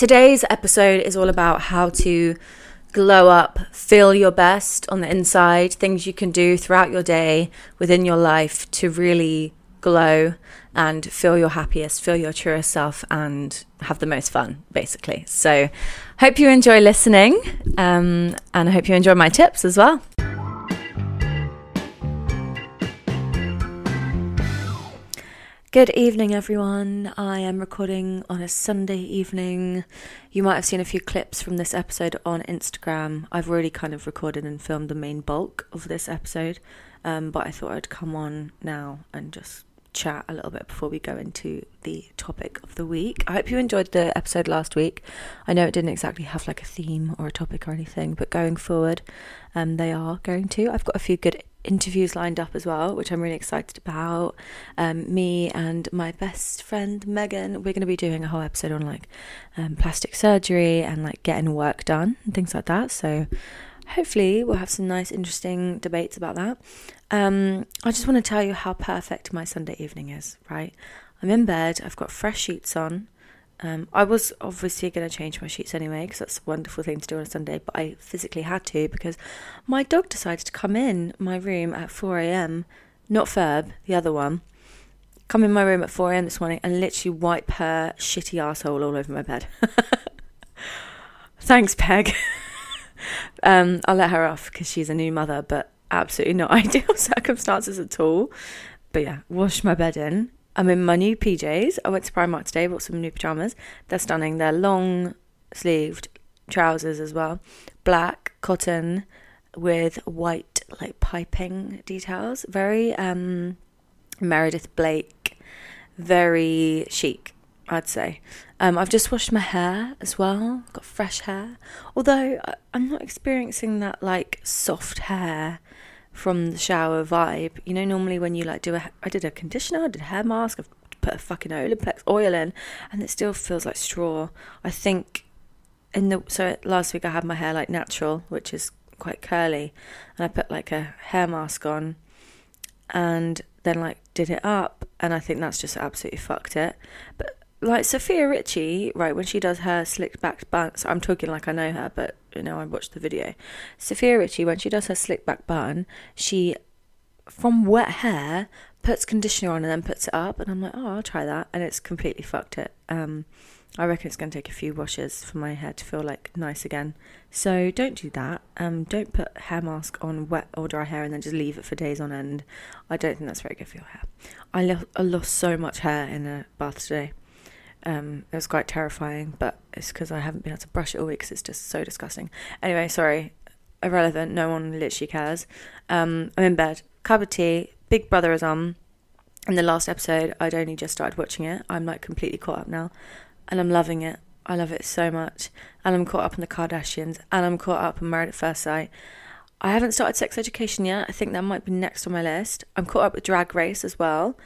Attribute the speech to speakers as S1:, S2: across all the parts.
S1: Today's episode is all about how to glow up, feel your best on the inside, things you can do throughout your day within your life to really glow and feel your happiest, feel your truest self, and have the most fun, basically. So, hope you enjoy listening, um, and I hope you enjoy my tips as well. Good evening, everyone. I am recording on a Sunday evening. You might have seen a few clips from this episode on Instagram. I've already kind of recorded and filmed the main bulk of this episode, um, but I thought I'd come on now and just chat a little bit before we go into the topic of the week. I hope you enjoyed the episode last week. I know it didn't exactly have like a theme or a topic or anything, but going forward, um, they are going to. I've got a few good interviews lined up as well, which I'm really excited about. Um, me and my best friend Megan, we're going to be doing a whole episode on like um, plastic surgery and like getting work done and things like that. So hopefully we'll have some nice, interesting debates about that. Um, I just want to tell you how perfect my Sunday evening is. Right, I'm in bed. I've got fresh sheets on. Um, I was obviously going to change my sheets anyway because that's a wonderful thing to do on a Sunday, but I physically had to because my dog decided to come in my room at 4 a.m. Not Ferb, the other one. Come in my room at 4 a.m. this morning and literally wipe her shitty asshole all over my bed. Thanks, Peg. um, I'll let her off because she's a new mother, but absolutely not ideal circumstances at all. But yeah, washed my bed in I'm in my new PJs. I went to Primark today, bought some new pajamas. They're stunning. They're long sleeved trousers as well, black cotton with white like piping details. Very um, Meredith Blake, very chic, I'd say. Um, I've just washed my hair as well. Got fresh hair, although I'm not experiencing that like soft hair from the shower vibe. You know, normally when you like do a, I did a conditioner, I did a hair mask, I've put a fucking Olaplex oil in, and it still feels like straw. I think in the so last week I had my hair like natural, which is quite curly, and I put like a hair mask on, and then like did it up, and I think that's just absolutely fucked it. But like Sofia Richie, right, when she does her slicked back buns, I'm talking like I know her, but know, I watched the video. Sofia Richie, when she does her slick back bun, she, from wet hair, puts conditioner on and then puts it up. And I'm like, oh, I'll try that. And it's completely fucked it. Um, I reckon it's going to take a few washes for my hair to feel like nice again. So don't do that. Um, don't put hair mask on wet or dry hair and then just leave it for days on end. I don't think that's very good for your hair. I, lo- I lost so much hair in a bath today. Um, it was quite terrifying, but it's because I haven't been able to brush it all week because it's just so disgusting. Anyway, sorry, irrelevant. No one literally cares. Um, I'm in bed, cup of tea. Big Brother is on. In the last episode, I'd only just started watching it. I'm like completely caught up now, and I'm loving it. I love it so much, and I'm caught up on the Kardashians, and I'm caught up on Married at First Sight. I haven't started Sex Education yet. I think that might be next on my list. I'm caught up with Drag Race as well.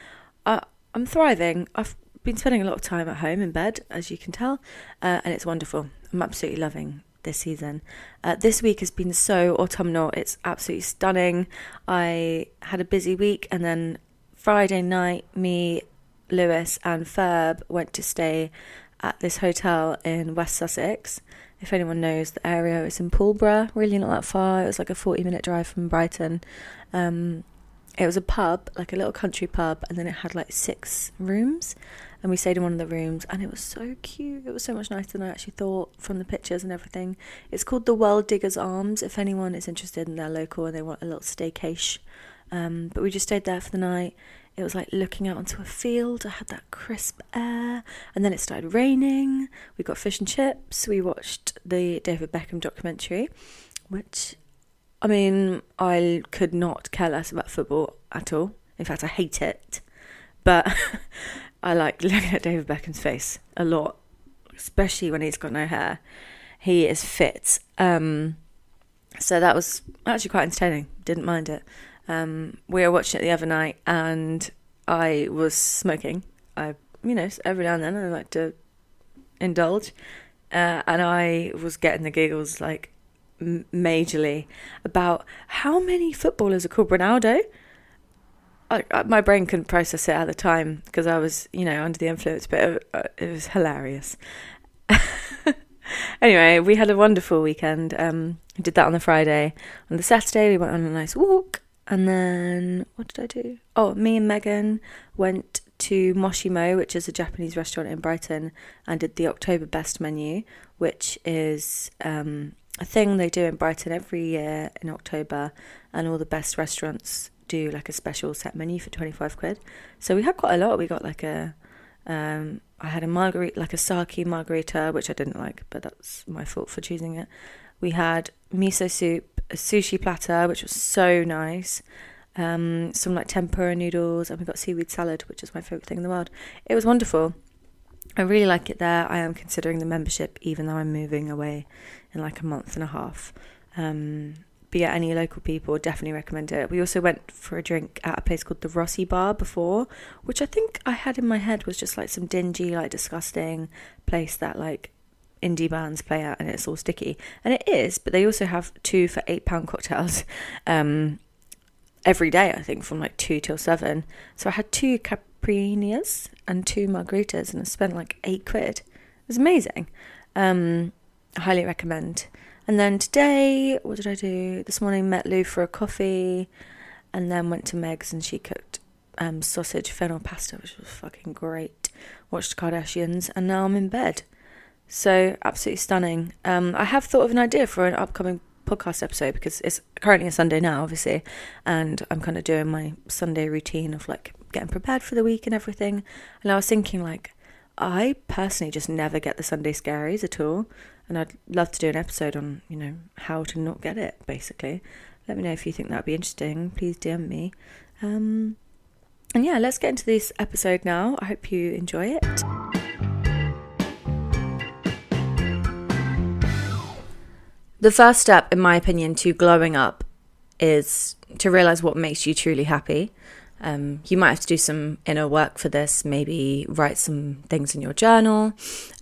S1: I, I'm thriving. I've been spending a lot of time at home in bed, as you can tell, uh, and it's wonderful. I'm absolutely loving this season. Uh, this week has been so autumnal. It's absolutely stunning. I had a busy week, and then Friday night, me, Lewis, and Ferb went to stay at this hotel in West Sussex. If anyone knows the area, it's in Pulborough, really not that far. It was like a 40 minute drive from Brighton. Um, it was a pub, like a little country pub, and then it had like six rooms and we stayed in one of the rooms and it was so cute. It was so much nicer than I actually thought from the pictures and everything. It's called the Welldiggers Arms if anyone is interested in their local and they want a little staycation. Um, but we just stayed there for the night. It was like looking out onto a field. I had that crisp air, and then it started raining. We got fish and chips. We watched the David Beckham documentary, which, I mean, I could not care less about football at all. In fact, I hate it. But I like looking at David Beckham's face a lot, especially when he's got no hair. He is fit. Um, so that was actually quite entertaining. Didn't mind it. Um, we were watching it the other night, and I was smoking. I, you know, every now and then I like to indulge, uh, and I was getting the giggles like majorly about how many footballers are called Ronaldo. I, my brain couldn't process it at the time because I was, you know, under the influence, but it, uh, it was hilarious. anyway, we had a wonderful weekend. Um, we did that on the Friday. On the Saturday, we went on a nice walk. And then, what did I do? Oh, me and Megan went to Moshimo, which is a Japanese restaurant in Brighton, and did the October Best menu, which is um, a thing they do in Brighton every year in October, and all the best restaurants do like a special set menu for 25 quid. So we had quite a lot. We got like a, um, I had a margarita, like a sake margarita, which I didn't like, but that's my fault for choosing it. We had miso soup, a sushi platter, which was so nice. Um, some like tempura noodles, and we got seaweed salad, which is my favorite thing in the world. It was wonderful. I really like it there. I am considering the membership, even though I'm moving away in like a month and a half. Um, but yeah, any local people definitely recommend it. We also went for a drink at a place called the Rossi Bar before, which I think I had in my head was just like some dingy, like disgusting place that like indie bands play at and it's all sticky. And it is, but they also have two for eight pound cocktails um, every day, I think, from like two till seven. So I had two caipirinhas and two margaritas and I spent like eight quid. It was amazing. Um, I highly recommend. And then today, what did I do? This morning, met Lou for a coffee, and then went to Meg's and she cooked um, sausage fennel pasta, which was fucking great. Watched Kardashians, and now I'm in bed. So absolutely stunning. Um, I have thought of an idea for an upcoming podcast episode because it's currently a Sunday now, obviously, and I'm kind of doing my Sunday routine of like getting prepared for the week and everything. And I was thinking, like, I personally just never get the Sunday scaries at all, and I'd love to do an episode on, you know, how to not get it, basically. Let me know if you think that'd be interesting. Please DM me. Um, and yeah, let's get into this episode now. I hope you enjoy it. The first step, in my opinion, to glowing up is to realize what makes you truly happy. Um, you might have to do some inner work for this, maybe write some things in your journal.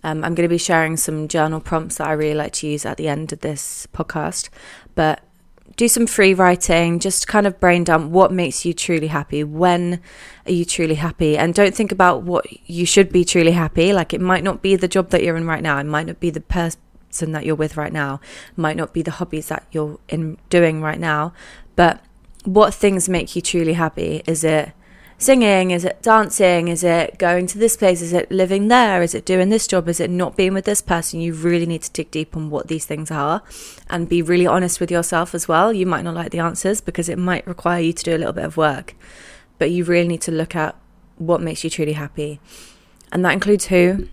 S1: Um, I'm going to be sharing some journal prompts that I really like to use at the end of this podcast. But do some free writing, just kind of brain dump what makes you truly happy. When are you truly happy? And don't think about what you should be truly happy. Like it might not be the job that you're in right now, it might not be the person that you're with right now, it might not be the hobbies that you're in doing right now, but what things make you truly happy? Is it singing? Is it dancing? Is it going to this place? Is it living there? Is it doing this job? Is it not being with this person? You really need to dig deep on what these things are and be really honest with yourself as well. You might not like the answers because it might require you to do a little bit of work, but you really need to look at what makes you truly happy. And that includes who.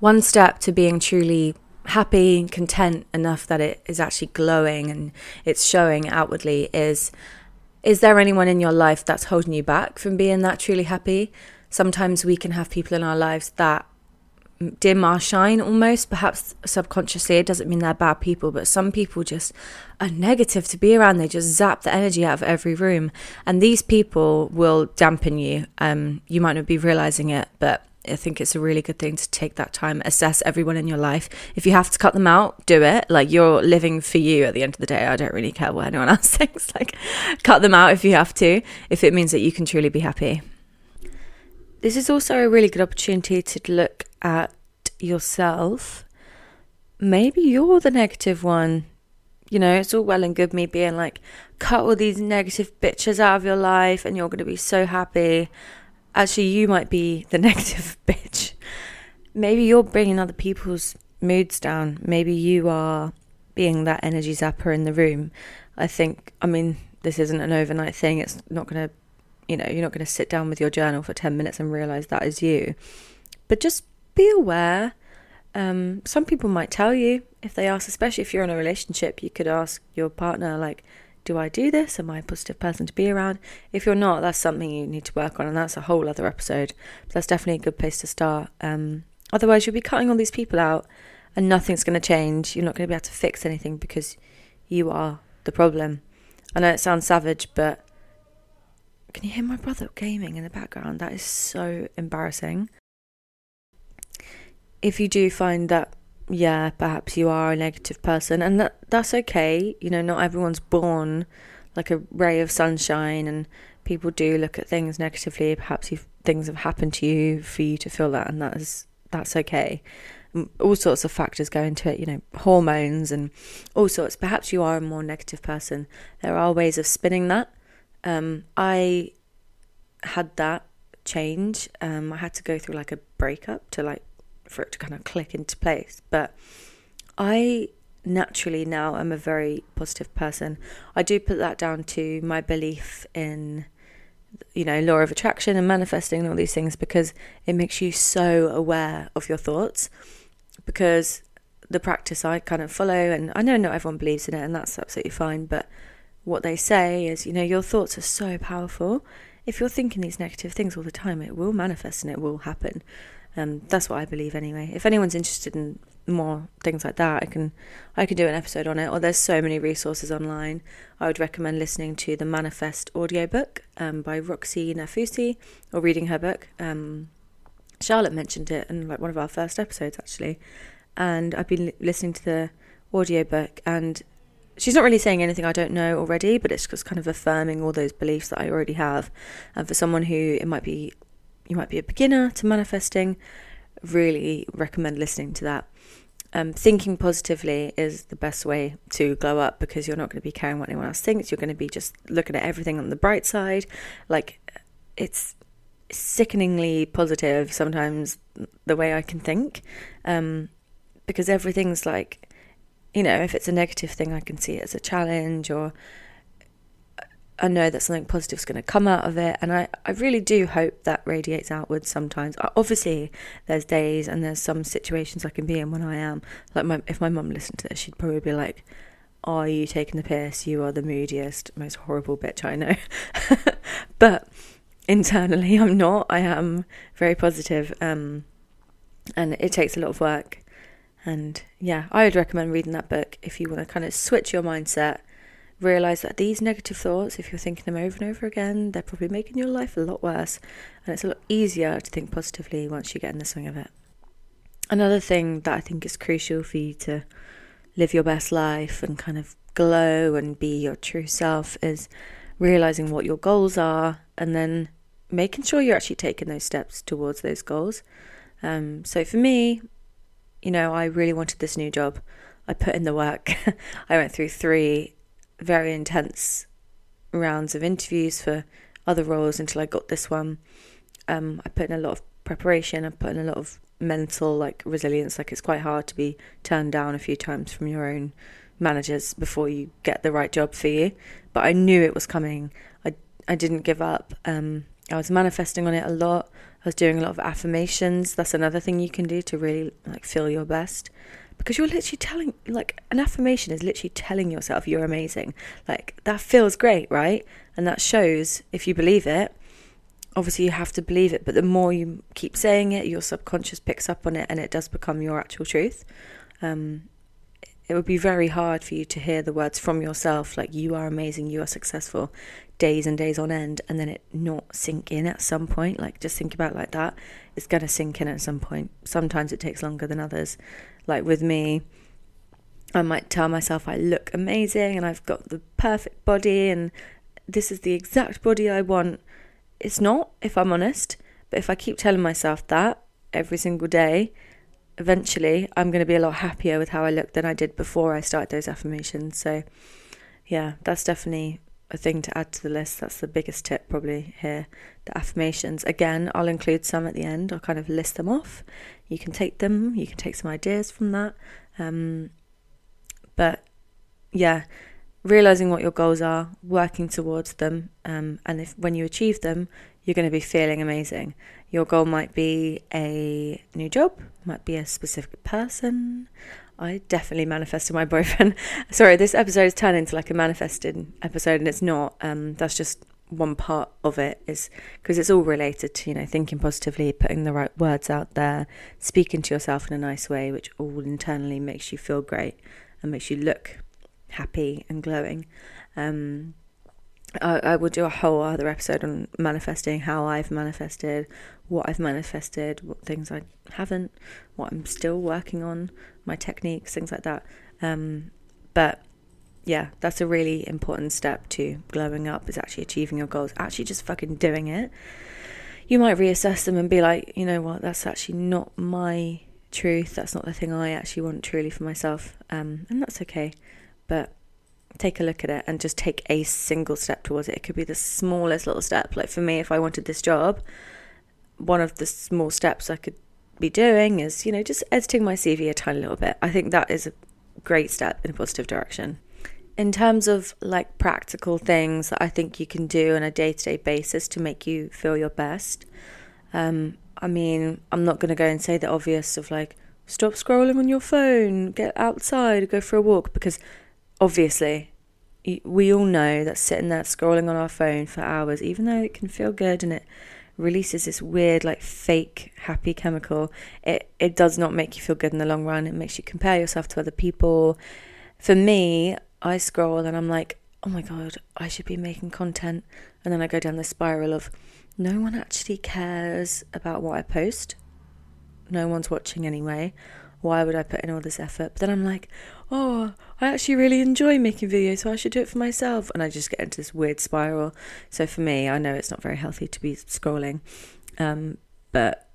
S1: One step to being truly happy and content enough that it is actually glowing and it's showing outwardly is is there anyone in your life that's holding you back from being that truly happy? Sometimes we can have people in our lives that dim our shine almost, perhaps subconsciously. It doesn't mean they're bad people, but some people just are negative to be around. They just zap the energy out of every room. And these people will dampen you. Um, you might not be realizing it, but I think it's a really good thing to take that time, assess everyone in your life. If you have to cut them out, do it. Like you're living for you at the end of the day. I don't really care what anyone else thinks. Like cut them out if you have to, if it means that you can truly be happy. This is also a really good opportunity to look at yourself. Maybe you're the negative one. You know, it's all well and good me being like, cut all these negative bitches out of your life and you're going to be so happy actually you might be the negative bitch. Maybe you're bringing other people's moods down. Maybe you are being that energy zapper in the room. I think, I mean, this isn't an overnight thing. It's not going to, you know, you're not going to sit down with your journal for 10 minutes and realize that is you. But just be aware. Um, some people might tell you if they ask, especially if you're in a relationship, you could ask your partner, like, do I do this? Am I a positive person to be around? If you're not, that's something you need to work on, and that's a whole other episode. But that's definitely a good place to start. Um, otherwise, you'll be cutting all these people out, and nothing's going to change. You're not going to be able to fix anything because you are the problem. I know it sounds savage, but can you hear my brother gaming in the background? That is so embarrassing. If you do find that yeah, perhaps you are a negative person, and that that's okay. You know, not everyone's born like a ray of sunshine, and people do look at things negatively. Perhaps things have happened to you for you to feel that, and that is that's okay. all sorts of factors go into it, you know, hormones and all sorts. Perhaps you are a more negative person. There are ways of spinning that. Um, I had that change. Um, I had to go through like a breakup to like for it to kind of click into place. But I naturally now am a very positive person. I do put that down to my belief in you know, law of attraction and manifesting and all these things because it makes you so aware of your thoughts. Because the practice I kind of follow, and I know not everyone believes in it, and that's absolutely fine, but what they say is, you know, your thoughts are so powerful. If you're thinking these negative things all the time, it will manifest and it will happen. Um, that's what I believe anyway. If anyone's interested in more things like that, I can I can do an episode on it. Or there's so many resources online. I would recommend listening to the Manifest audiobook um, by Roxie Nafousi or reading her book. Um, Charlotte mentioned it in like one of our first episodes actually, and I've been li- listening to the audiobook and she's not really saying anything I don't know already, but it's just kind of affirming all those beliefs that I already have. And for someone who it might be you might be a beginner to manifesting, really recommend listening to that. Um, thinking positively is the best way to glow up because you're not going to be caring what anyone else thinks. You're going to be just looking at everything on the bright side. Like, it's sickeningly positive sometimes the way I can think um, because everything's like, you know, if it's a negative thing, I can see it as a challenge or I know that something positive is going to come out of it, and I, I really do hope that radiates outwards sometimes. Obviously, there's days and there's some situations I can be in when I am. Like, my, if my mum listened to this, she'd probably be like, Are you taking the piss? You are the moodiest, most horrible bitch I know. but internally, I'm not. I am very positive, um, and it takes a lot of work. And yeah, I would recommend reading that book if you want to kind of switch your mindset realize that these negative thoughts, if you're thinking them over and over again, they're probably making your life a lot worse. And it's a lot easier to think positively once you get in the swing of it. Another thing that I think is crucial for you to live your best life and kind of glow and be your true self is realizing what your goals are and then making sure you're actually taking those steps towards those goals. Um, so for me, you know, I really wanted this new job. I put in the work. I went through three very intense rounds of interviews for other roles until I got this one. Um, I put in a lot of preparation. I put in a lot of mental like resilience. Like it's quite hard to be turned down a few times from your own managers before you get the right job for you. But I knew it was coming. I I didn't give up. Um, I was manifesting on it a lot. I was doing a lot of affirmations. That's another thing you can do to really like feel your best. Because you're literally telling like an affirmation is literally telling yourself you're amazing. Like that feels great right? And that shows if you believe it. Obviously you have to believe it but the more you keep saying it your subconscious picks up on it and it does become your actual truth. Um, it would be very hard for you to hear the words from yourself like you are amazing you are successful days and days on end and then it not sink in at some point. Like just think about like that. It's going to sink in at some point. Sometimes it takes longer than others. Like with me, I might tell myself I look amazing and I've got the perfect body and this is the exact body I want. It's not, if I'm honest, but if I keep telling myself that every single day, eventually I'm going to be a lot happier with how I look than I did before I started those affirmations. So, yeah, that's definitely a thing to add to the list. That's the biggest tip probably here. The affirmations. Again, I'll include some at the end. I'll kind of list them off. You can take them. You can take some ideas from that. Um, but yeah, realizing what your goals are, working towards them, um, and if when you achieve them, you're going to be feeling amazing. Your goal might be a new job, might be a specific person. I definitely manifested my boyfriend. Sorry, this episode is turned into like a manifested episode, and it's not. Um, that's just one part of it is because it's all related to you know thinking positively, putting the right words out there, speaking to yourself in a nice way, which all internally makes you feel great and makes you look happy and glowing. Um, I, I will do a whole other episode on manifesting, how I've manifested, what I've manifested, what things I haven't, what I'm still working on, my techniques, things like that. Um, but yeah, that's a really important step to glowing up is actually achieving your goals, actually just fucking doing it. You might reassess them and be like, you know what, that's actually not my truth. That's not the thing I actually want truly for myself. Um, and that's okay. But take a look at it and just take a single step towards it. It could be the smallest little step. Like for me, if I wanted this job, one of the small steps I could be doing is, you know, just editing my CV a tiny little bit. I think that is a great step in a positive direction. In terms of like practical things that I think you can do on a day to day basis to make you feel your best, um, I mean, I'm not going to go and say the obvious of like, stop scrolling on your phone, get outside, go for a walk, because obviously we all know that sitting there scrolling on our phone for hours, even though it can feel good and it releases this weird, like fake happy chemical, it, it does not make you feel good in the long run. It makes you compare yourself to other people. For me, I scroll and I'm like, oh my God, I should be making content. And then I go down the spiral of, no one actually cares about what I post. No one's watching anyway. Why would I put in all this effort? But then I'm like, oh, I actually really enjoy making videos, so I should do it for myself. And I just get into this weird spiral. So for me, I know it's not very healthy to be scrolling, um, but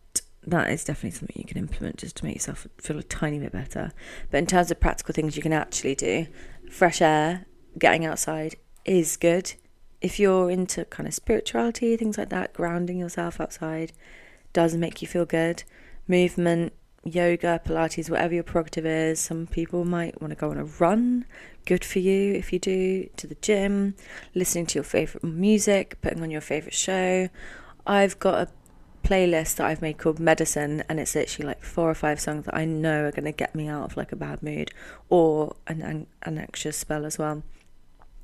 S1: that is definitely something you can implement just to make yourself feel a tiny bit better. But in terms of practical things you can actually do, fresh air, getting outside is good if you're into kind of spirituality, things like that, grounding yourself outside does make you feel good. Movement, yoga, Pilates, whatever your prerogative is. Some people might want to go on a run. Good for you if you do. To the gym, listening to your favorite music, putting on your favorite show. I've got a playlist that I've made called Medicine, and it's literally like four or five songs that I know are going to get me out of like a bad mood or an, an, an anxious spell as well.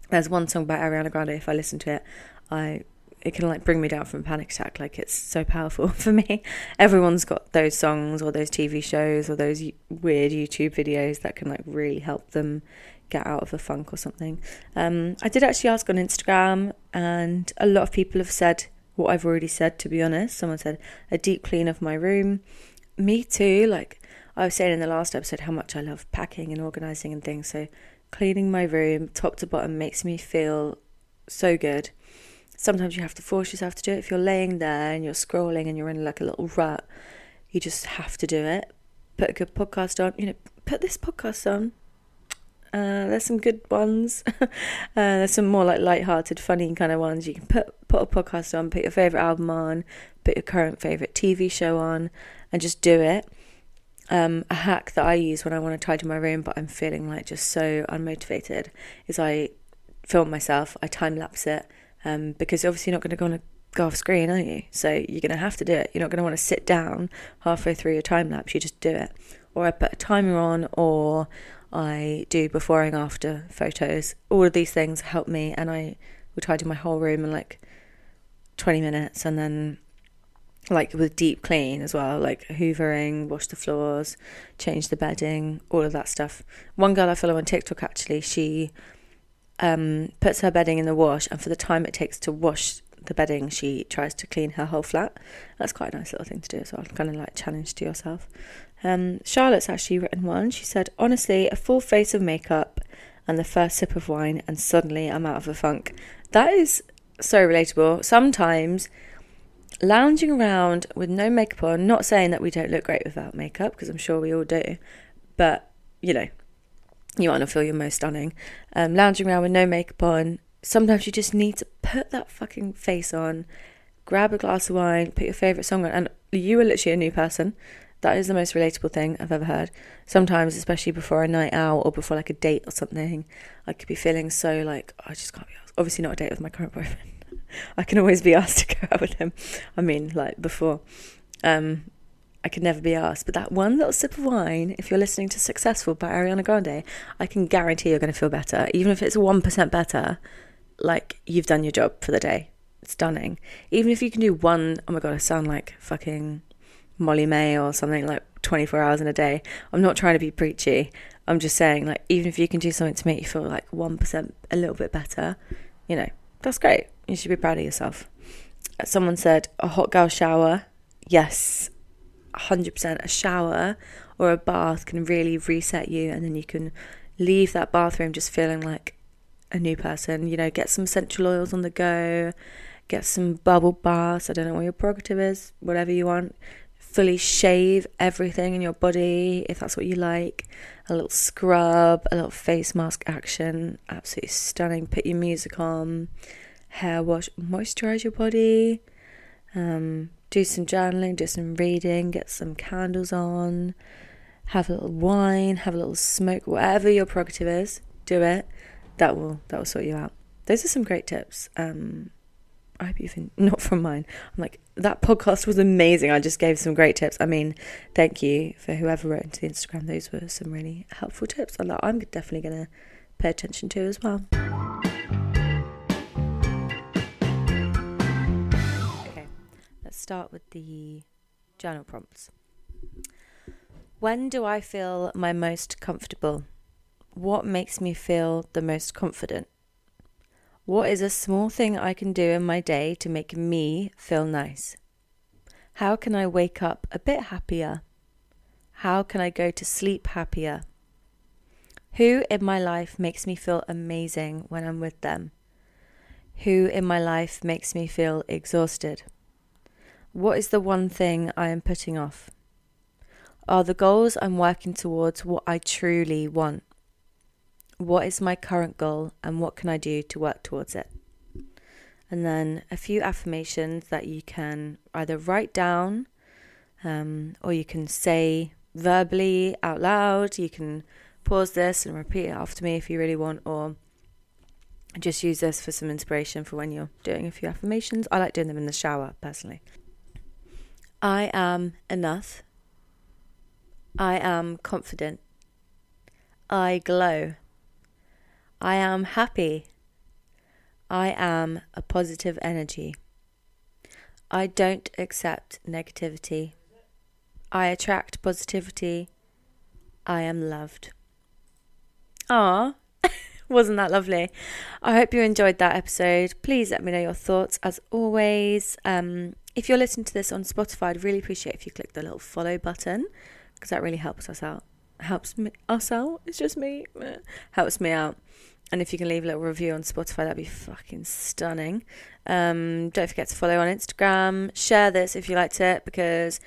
S1: There's one song by Ariana Grande. If I listen to it, I it can like bring me down from a panic attack. Like it's so powerful for me. Everyone's got those songs or those TV shows or those weird YouTube videos that can like really help them get out of a funk or something. Um, I did actually ask on Instagram, and a lot of people have said what I've already said. To be honest, someone said a deep clean of my room. Me too. Like I was saying in the last episode, how much I love packing and organizing and things. So cleaning my room top to bottom makes me feel so good. Sometimes you have to force yourself to do it. If you're laying there and you're scrolling and you're in like a little rut, you just have to do it. Put a good podcast on. You know, put this podcast on. Uh, there's some good ones. uh, there's some more like light-hearted, funny kind of ones. You can put put a podcast on, put your favorite album on, put your current favorite TV show on, and just do it. Um, a hack that I use when I want to tidy my room, but I'm feeling like just so unmotivated, is I film myself, I time lapse it, um, because obviously you're not going to go on a go off screen, are you? So you're going to have to do it. You're not going to want to sit down halfway through your time lapse. You just do it. Or I put a timer on, or I do before and after photos. All of these things help me, and I will tidy my whole room in like 20 minutes, and then like with deep clean as well, like hoovering, wash the floors, change the bedding, all of that stuff. One girl I follow on TikTok actually, she um, puts her bedding in the wash, and for the time it takes to wash the bedding, she tries to clean her whole flat. That's quite a nice little thing to do as well, kind of like challenge to yourself. Um, Charlotte's actually written one. She said, Honestly, a full face of makeup and the first sip of wine, and suddenly I'm out of a funk. That is so relatable. Sometimes lounging around with no makeup on, not saying that we don't look great without makeup, because I'm sure we all do, but you know, you want to feel your most stunning. Um, lounging around with no makeup on, sometimes you just need to put that fucking face on, grab a glass of wine, put your favourite song on, and you are literally a new person. That is the most relatable thing I've ever heard. Sometimes, especially before a night out or before like a date or something, I could be feeling so like, oh, I just can't be asked. Obviously, not a date with my current boyfriend. I can always be asked to go out with him. I mean, like before. Um, I could never be asked. But that one little sip of wine, if you're listening to Successful by Ariana Grande, I can guarantee you're going to feel better. Even if it's 1% better, like you've done your job for the day. It's stunning. Even if you can do one, oh my God, I sound like fucking Molly-Mae or something like 24 hours in a day. I'm not trying to be preachy. I'm just saying, like, even if you can do something to make you feel like 1% a little bit better, you know, that's great. You should be proud of yourself. Someone said a hot girl shower. Yes, 100%. A shower or a bath can really reset you, and then you can leave that bathroom just feeling like a new person. You know, get some essential oils on the go, get some bubble baths. I don't know what your prerogative is, whatever you want. fully shave everything in your body if that's what you like. A little scrub, a little face mask action, absolutely stunning. Put your music on, hair wash, moisturize your body. Um, do some journaling, do some reading, get some candles on, have a little wine, have a little smoke, whatever your prerogative is, do it. That will that will sort you out. Those are some great tips. Um, I hope you've not from mine. I'm like that podcast was amazing. I just gave some great tips. I mean, thank you for whoever wrote into the Instagram. Those were some really helpful tips. That I'm definitely to pay attention to as well. Start with the journal prompts. When do I feel my most comfortable? What makes me feel the most confident? What is a small thing I can do in my day to make me feel nice? How can I wake up a bit happier? How can I go to sleep happier? Who in my life makes me feel amazing when I'm with them? Who in my life makes me feel exhausted? What is the one thing I am putting off? Are the goals I'm working towards what I truly want? What is my current goal and what can I do to work towards it? And then a few affirmations that you can either write down um, or you can say verbally out loud. You can pause this and repeat it after me if you really want, or just use this for some inspiration for when you're doing a few affirmations. I like doing them in the shower personally. I am enough. I am confident. I glow. I am happy. I am a positive energy. I don't accept negativity. I attract positivity. I am loved. Ah, wasn't that lovely? I hope you enjoyed that episode. Please let me know your thoughts as always. Um, if you're listening to this on Spotify, I'd really appreciate if you click the little follow button because that really helps us out. Helps me us out. It's just me. Helps me out. And if you can leave a little review on Spotify, that'd be fucking stunning. Um, don't forget to follow on Instagram. Share this if you liked it because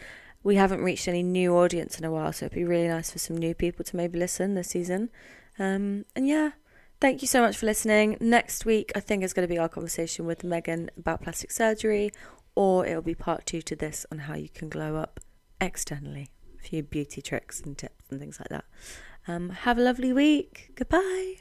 S1: we haven't reached any new audience in a while, so it'd be really nice for some new people to maybe listen this season. Um, and yeah, thank you so much for listening. Next week, I think is going to be our conversation with Megan about plastic surgery or it'll be part two to this on how you can glow up externally. A few beauty tricks and tips and things like that. Um, have a lovely week. Goodbye.